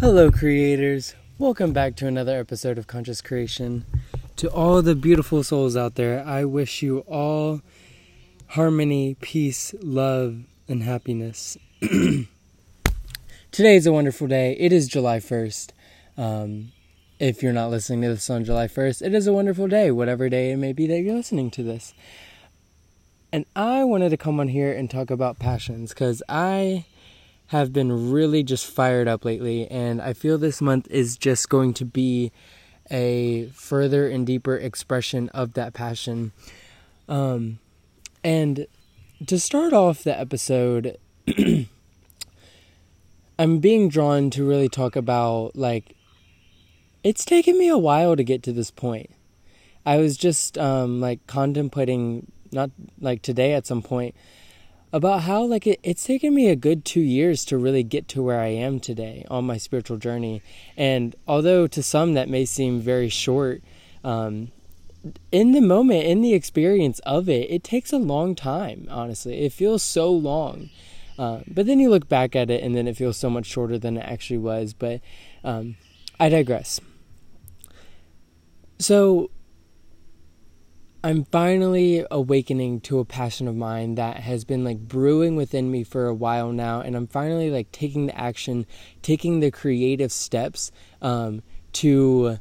Hello, creators. Welcome back to another episode of Conscious Creation. To all the beautiful souls out there, I wish you all harmony, peace, love, and happiness. Today is a wonderful day. It is July 1st. Um, if you're not listening to this on July 1st, it is a wonderful day, whatever day it may be that you're listening to this. And I wanted to come on here and talk about passions because I have been really just fired up lately, and I feel this month is just going to be a further and deeper expression of that passion. Um, and to start off the episode, I'm being drawn to really talk about like it's taken me a while to get to this point. I was just um, like contemplating, not like today at some point, about how like it, it's taken me a good two years to really get to where I am today on my spiritual journey. And although to some that may seem very short, um, in the moment, in the experience of it, it takes a long time. Honestly, it feels so long. Uh, but then you look back at it, and then it feels so much shorter than it actually was. But um, I digress. So I'm finally awakening to a passion of mine that has been like brewing within me for a while now, and I'm finally like taking the action, taking the creative steps um, to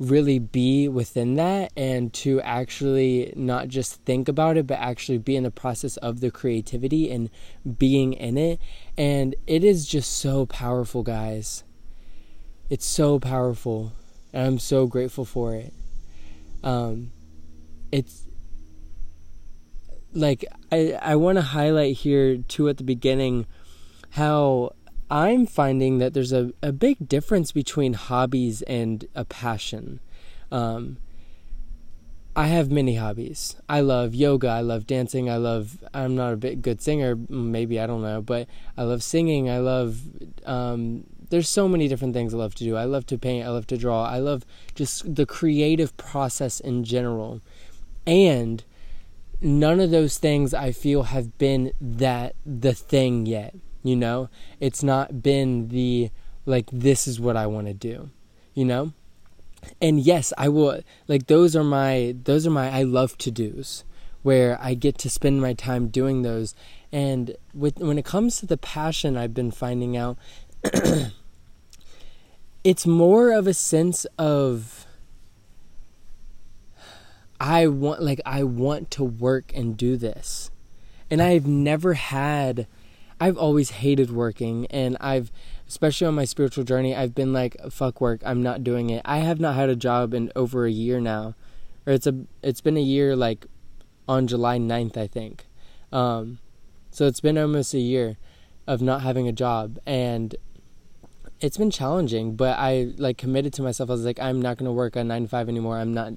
really be within that and to actually not just think about it, but actually be in the process of the creativity and being in it. And it is just so powerful, guys. It's so powerful, and I'm so grateful for it. Um, it's like I I want to highlight here too at the beginning how I'm finding that there's a, a big difference between hobbies and a passion. Um, I have many hobbies. I love yoga. I love dancing. I love. I'm not a bit good singer. Maybe I don't know, but I love singing. I love. Um, there's so many different things I love to do. I love to paint. I love to draw. I love just the creative process in general. And none of those things I feel have been that the thing yet. You know, it's not been the like, this is what I want to do, you know? And yes, I will, like, those are my, those are my I love to do's where I get to spend my time doing those. And with, when it comes to the passion I've been finding out, it's more of a sense of, I want like I want to work and do this. And I've never had I've always hated working and I've especially on my spiritual journey I've been like fuck work, I'm not doing it. I have not had a job in over a year now. Or it's a it's been a year like on July 9th, I think. Um so it's been almost a year of not having a job and it's been challenging, but I like committed to myself. I was like I'm not going to work a 9 to 5 anymore. I'm not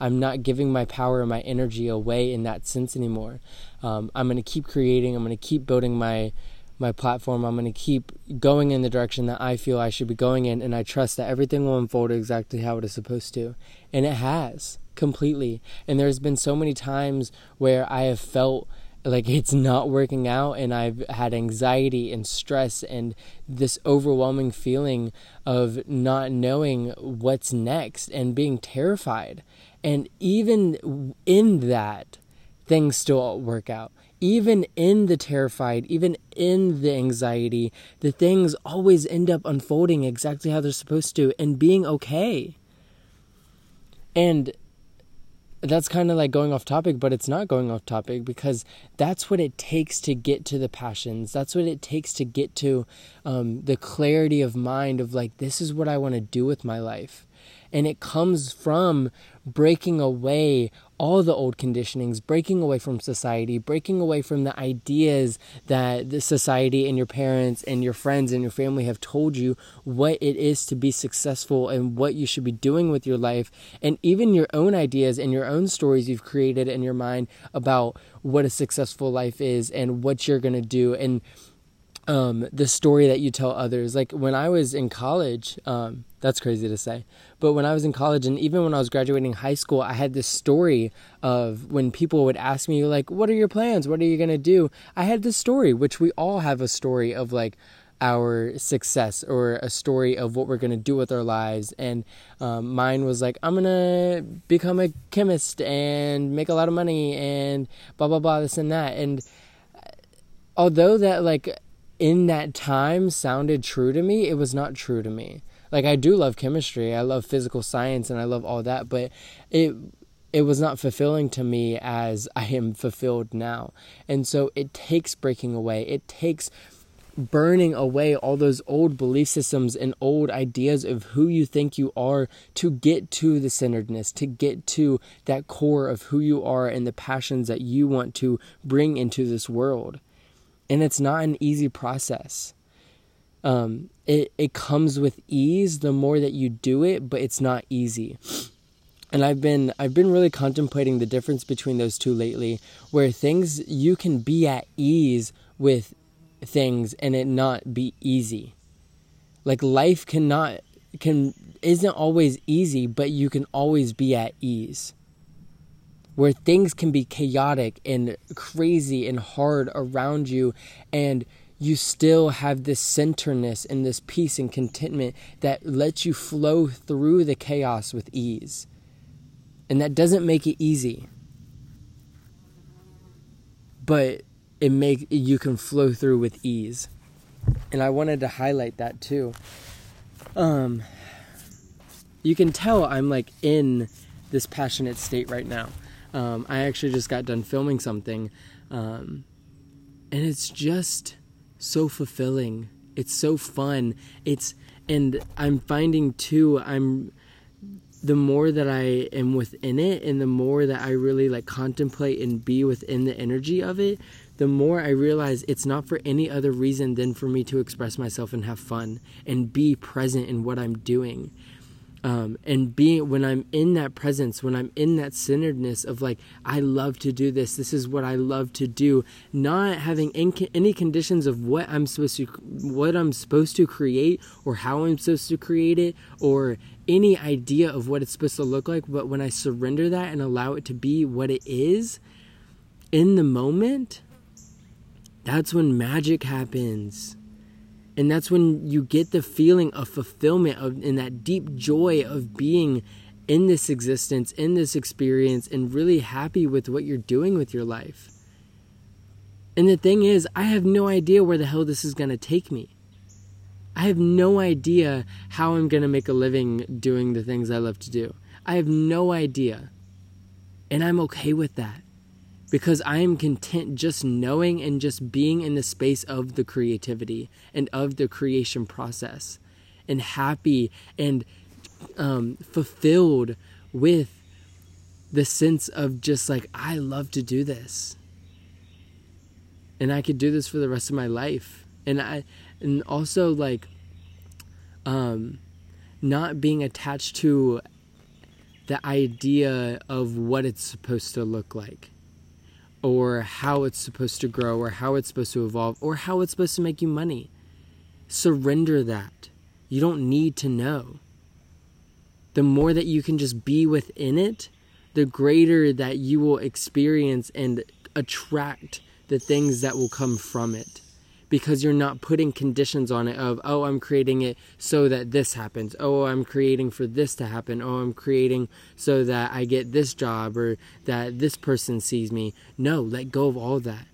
I'm not giving my power and my energy away in that sense anymore. Um, I'm going to keep creating. I'm going to keep building my my platform. I'm going to keep going in the direction that I feel I should be going in, and I trust that everything will unfold exactly how it is supposed to, and it has completely. And there's been so many times where I have felt like it's not working out and I've had anxiety and stress and this overwhelming feeling of not knowing what's next and being terrified. And even in that, things still work out. Even in the terrified, even in the anxiety, the things always end up unfolding exactly how they're supposed to and being okay. And that's kind of like going off topic, but it's not going off topic because that's what it takes to get to the passions. That's what it takes to get to um, the clarity of mind of like, this is what I want to do with my life. And it comes from breaking away all the old conditionings, breaking away from society, breaking away from the ideas that the society and your parents and your friends and your family have told you what it is to be successful and what you should be doing with your life, and even your own ideas and your own stories you've created in your mind about what a successful life is and what you're going to do. And um, the story that you tell others. Like when I was in college, um, that's crazy to say, but when I was in college and even when I was graduating high school, I had this story of when people would ask me, like, what are your plans? What are you going to do? I had this story, which we all have a story of like, our success or a story of what we're going to do with our lives. And um, mine was like, I'm going to become a chemist and make a lot of money and blah, blah, blah, this and that. And uh, although that, like, in that time sounded true to me, it was not true to me. Like, I do love chemistry, I love physical science, and I love all that, but it it was not fulfilling to me as I am fulfilled now. And so it takes breaking away. It takes burning away all those old belief systems and old ideas of who you think you are to get to the centeredness, to get to that core of who you are and the passions that you want to bring into this world. And it's not an easy process. Um, it, it comes with ease the more that you do it, but it's not easy. And I've been I've been really contemplating the difference between those two lately, where things you can be at ease with things and it not be easy. Like life cannot can isn't always easy, but you can always be at ease. Where things can be chaotic and crazy and hard around you and you still have this centerness and this peace and contentment that lets you flow through the chaos with ease. And that doesn't make it easy. But it make you can flow through with ease. And I wanted to highlight that too. Um you can tell I'm like in this passionate state right now. Um, I actually just got done filming something, um, and it's just so fulfilling. It's so fun. It's and I'm finding too. I'm the more that I am within it, and the more that I really like contemplate and be within the energy of it, the more I realize it's not for any other reason than for me to express myself and have fun and be present in what I'm doing. Um, and being when I'm in that presence, when I'm in that centeredness of like, I love to do this, this is what I love to do, not having any conditions of what I'm supposed to, what I'm supposed to create or how I'm supposed to create it or any idea of what it's supposed to look like. But when I surrender that and allow it to be what it is in the moment, that's when magic happens. And that's when you get the feeling of fulfillment of in that deep joy of being in this existence, in this experience, and really happy with what you're doing with your life. And the thing is, I have no idea where the hell this is going to take me. I have no idea how I'm going to make a living doing the things I love to do. I have no idea. And I'm okay with that because I am content just knowing and just being in the space of the creativity and of the creation process and happy and um, fulfilled with the sense of just like, I love to do this. And I could do this for the rest of my life. And I, and also like, um, not being attached to the idea of what it's supposed to look like or how it's supposed to grow or how it's supposed to evolve or how it's supposed to make you money. Surrender that. You don't need to know. The more that you can just be within it, the greater that you will experience and attract the things that will come from it because you're not putting conditions on it of oh i'm creating it so that this happens. Oh i'm creating for this to happen. Oh i'm creating so that i get this job or that this person sees me. No let go of all that.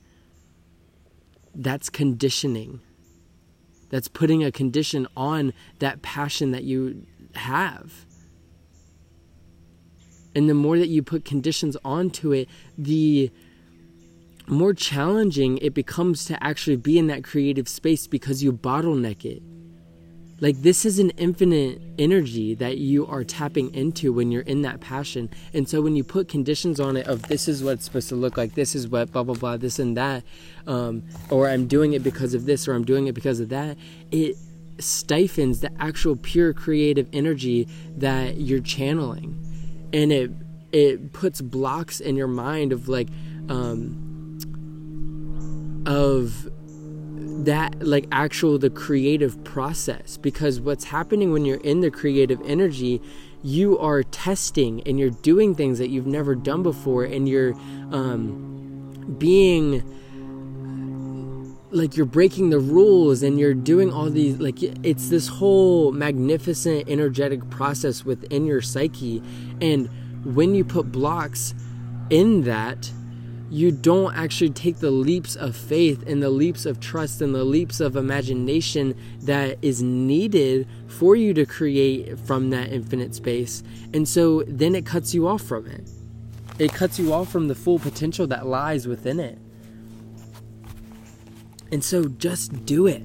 That's conditioning. That's putting a condition on that passion that you have. And the more that you put conditions onto it the more challenging it becomes to actually be in that creative space because you bottleneck it. Like, this is an infinite energy that you are tapping into when you're in that passion. And so, when you put conditions on it of this is what it's supposed to look like, this is what, blah, blah, blah, this and that, um, or I'm doing it because of this, or I'm doing it because of that, it stifles the actual pure creative energy that you're channeling. And it, it puts blocks in your mind of like, um, of that like actual the creative process. Because what's happening when you're in the creative energy you are testing and you're doing things that you've never done before and you're um, being like you're breaking the rules and you're doing all these like it's this whole magnificent energetic process within your psyche. And when you put blocks in that you don't actually take the leaps of faith and the leaps of trust and the leaps of imagination that is needed for you to create from that infinite space. And so then it cuts you off from it. It cuts you off from the full potential that lies within it. And so just do it.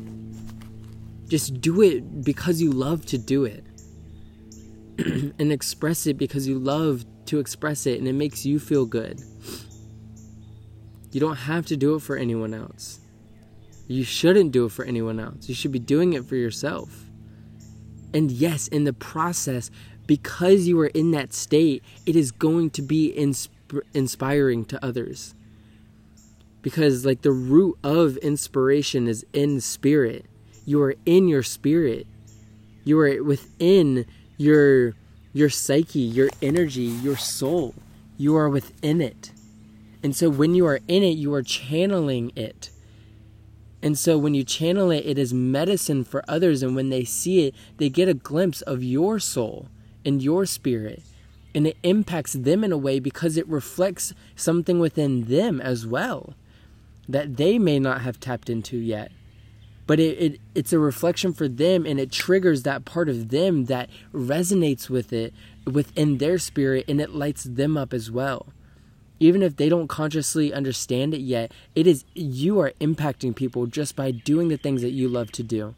Just do it because you love to do it. and express it because you love to express it and it makes you feel good. You don't have to do it for anyone else. You shouldn't do it for anyone else. You should be doing it for yourself. And yes, in the process, because you are in that state, it is going to be insp- inspiring to others. Because, like, the root of inspiration is in spirit. You are in your spirit. You are within your your psyche, your energy, your soul. You are within it. And so when you are in it, you are channeling it. And so when you channel it, it is medicine for others. And when they see it, they get a glimpse of your soul and your spirit. And it impacts them in a way because it reflects something within them as well that they may not have tapped into yet. But it, it it's a reflection for them and it triggers that part of them that resonates with it within their spirit and it lights them up as well even if they don't consciously understand it yet, it is you are impacting people just by doing the things that you love to do.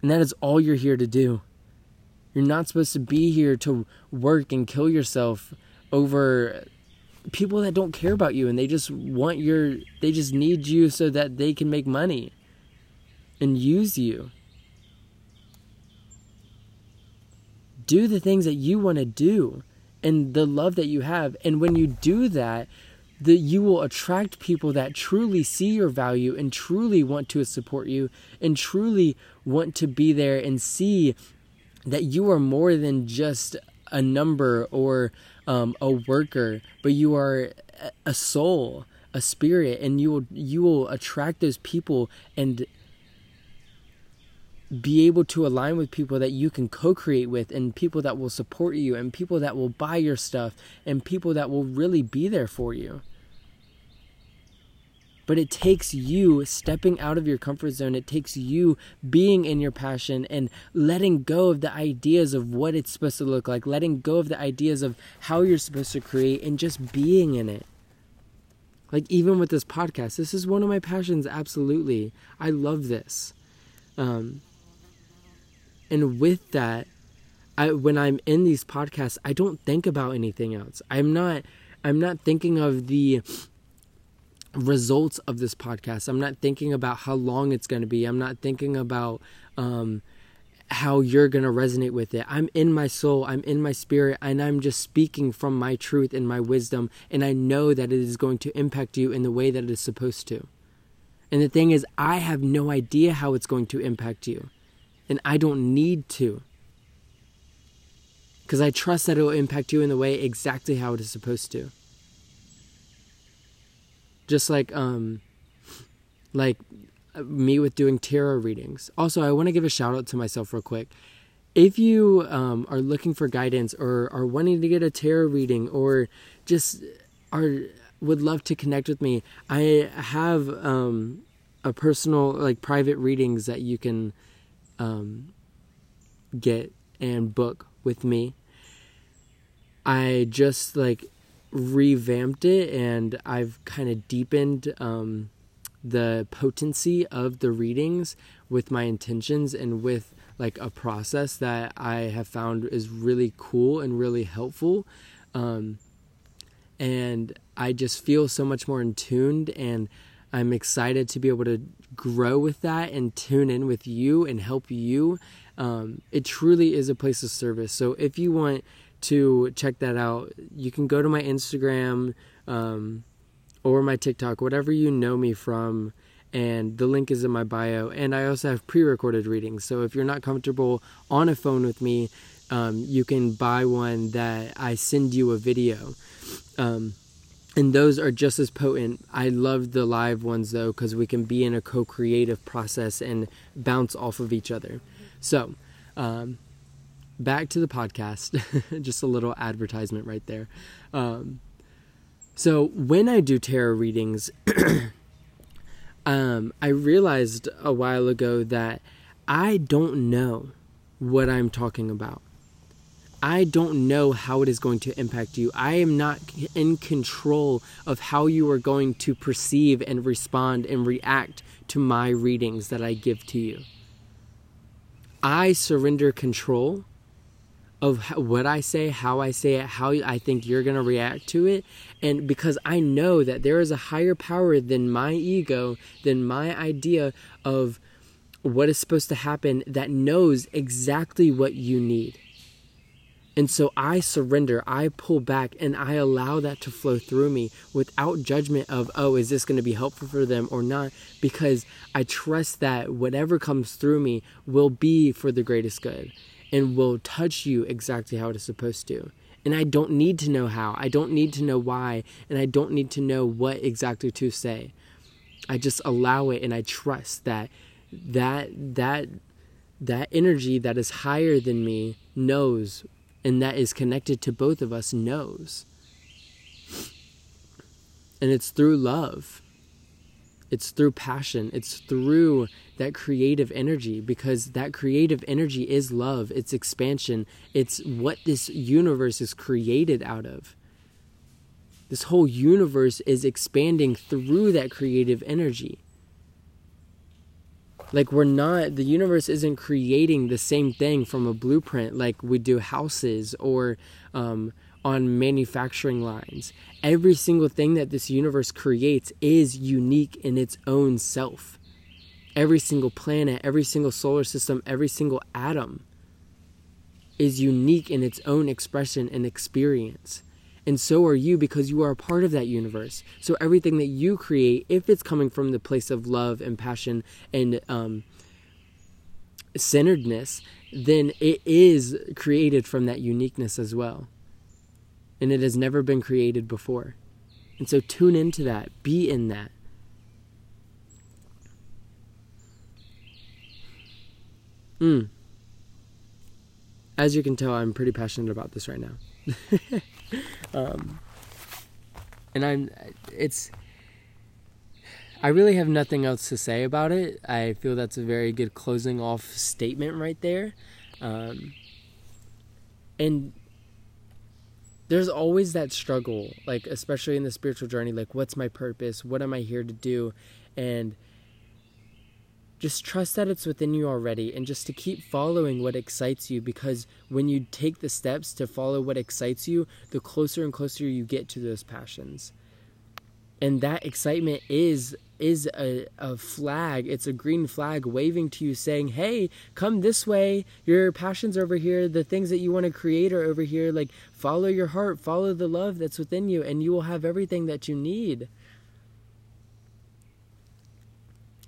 And that is all you're here to do. You're not supposed to be here to work and kill yourself over people that don't care about you and they just want your they just need you so that they can make money and use you. Do the things that you want to do and the love that you have. And when you do that, that you will attract people that truly see your value and truly want to support you and truly want to be there and see that you are more than just a number or um, a worker, but you are a soul, a spirit, and you will you will attract those people and be able to align with people that you can co-create with and people that will support you and people that will buy your stuff and people that will really be there for you but it takes you stepping out of your comfort zone. It takes you being in your passion and letting go of the ideas of what it's supposed to look like, letting go of the ideas of how you're supposed to create, and just being in it. Like, even with this podcast, this is one of my passions, absolutely. I love this. Um, and with that, I, when I'm in these podcasts, I don't think about anything else. I'm not I'm not thinking of the results of this podcast. I'm not thinking about how long it's going to be. I'm not thinking about um, how you're going to resonate with it. I'm in my soul, I'm in my spirit, and I'm just speaking from my truth and my wisdom. And I know that it is going to impact you in the way that it is supposed to. And the thing is, I have no idea how it's going to impact you and I don't need to. Because I trust that it will impact you in the way exactly how it is supposed to. Just like, um, like me with doing tarot readings. Also, I want to give a shout out to myself real quick. If you um, are looking for guidance or are wanting to get a tarot reading or just are would love to connect with me, I have um, a personal like private readings that you can um, get and book with me. I just like revamped it and I've kind of deepened um, the potency of the readings with my intentions and with like a process that I have found is really cool and really helpful. Um, and I just feel so much more in tuned and I'm excited to be able to grow with that and tune in with you and help you. Um, it truly is a place of service. So if you want to check that out, you can go to my Instagram um, or my TikTok, whatever you know me from. And the link is in my bio. And I also have pre recorded readings. So if you're not comfortable on a phone with me, um, you can buy one that I send you a video. Um, and those are just as potent. I love the live ones though because we can be in a co-creative process and bounce off of each other. So, um, back to the podcast. just a little advertisement right there. Um, so when I do tarot readings, um, I realized a while ago that I don't know what I'm talking about. I don't know how it is going to impact you. I am not in control of how you are going to perceive and respond and react to my readings that I give to you. I surrender control of what I say, how I say it, how I think you're going to react to it. And because I know that there is a higher power than my ego, than my idea of what is supposed to happen, that knows exactly what you need. And so I surrender, I pull back, and I allow that to flow through me without judgment of, oh, is this going to be helpful for them or not? Because I trust that whatever comes through me will be for the greatest good and will touch you exactly how it is supposed to. And I don't need to know how, I don't need to know why, and I don't need to know what exactly to say. I just allow it and I trust that that that that energy that is higher than me knows and that is connected to both of us knows. And it's through love. It's through passion. It's through that creative energy because that creative energy is love. It's expansion. It's what this universe is created out of. This whole universe is expanding through that creative energy. Like we're not the universe isn't creating the same thing from a blueprint like we do houses or um, on manufacturing lines. Every single thing that this universe creates is unique in its own self. Every single planet, every single solar system, every single atom is unique in its own expression and experience. And so are you because you are a part of that universe. So everything that you create, if it's coming from the place of love and passion and um, centeredness, then it is created from that uniqueness as well. And it has never been created before. And so tune into that, be in that. Mm. As you can tell, I'm pretty passionate about this right now. um, and I'm, it's, I really have nothing else to say about it. I feel that's a very good closing off statement right there. Um, and there's always that struggle, like, especially in the spiritual journey, like, what's my purpose? What am I here to do? And, just trust that it's within you already and just to keep following what excites you because when you take the steps to follow what excites you, the closer and closer you get to those passions. And that excitement is is a, a flag. It's a green flag waving to you saying, Hey, come this way. Your passions are over here. The things that you want to create are over here. Like, follow your heart, follow the love that's within you, and you will have everything that you need.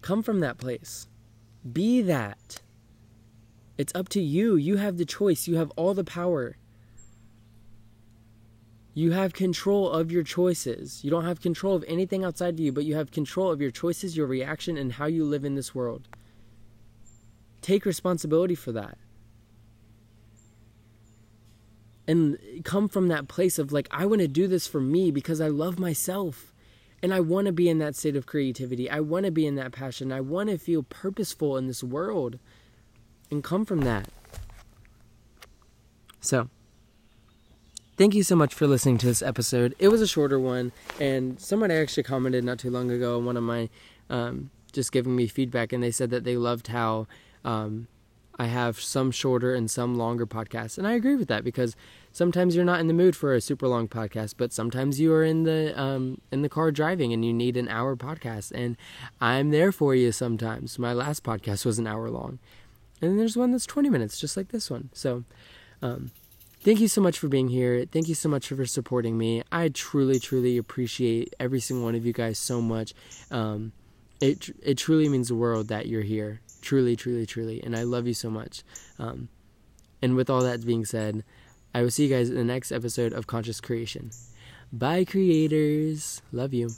Come from that place. Be that. It's up to you. You have the choice. You have all the power. You have control of your choices. You don't have control of anything outside of you, but you have control of your choices, your reaction, and how you live in this world. Take responsibility for that. And come from that place of like, I want to do this for me because I love myself. And I want to be in that state of creativity. I want to be in that passion. I want to feel purposeful in this world and come from that. So, thank you so much for listening to this episode. It was a shorter one, and somebody actually commented not too long ago on one of my um, just giving me feedback, and they said that they loved how um, I have some shorter and some longer podcasts. And I agree with that because sometimes you're not in the mood for a super long podcast, but sometimes you are in the um, in the car driving and you need an hour podcast, and I'm there for you sometimes. My last podcast was an hour long, and there's one that's 20 minutes, just like this one. So, um, thank you so much for being here. Thank you so much for supporting me. I truly, truly appreciate every single one of you guys so much. Um, it it truly means the world that you're here. Truly, truly, truly, and I love you so much. Um, and with all that being said. I will see you guys in the next episode of Conscious Creation. Bye, creators. Love you.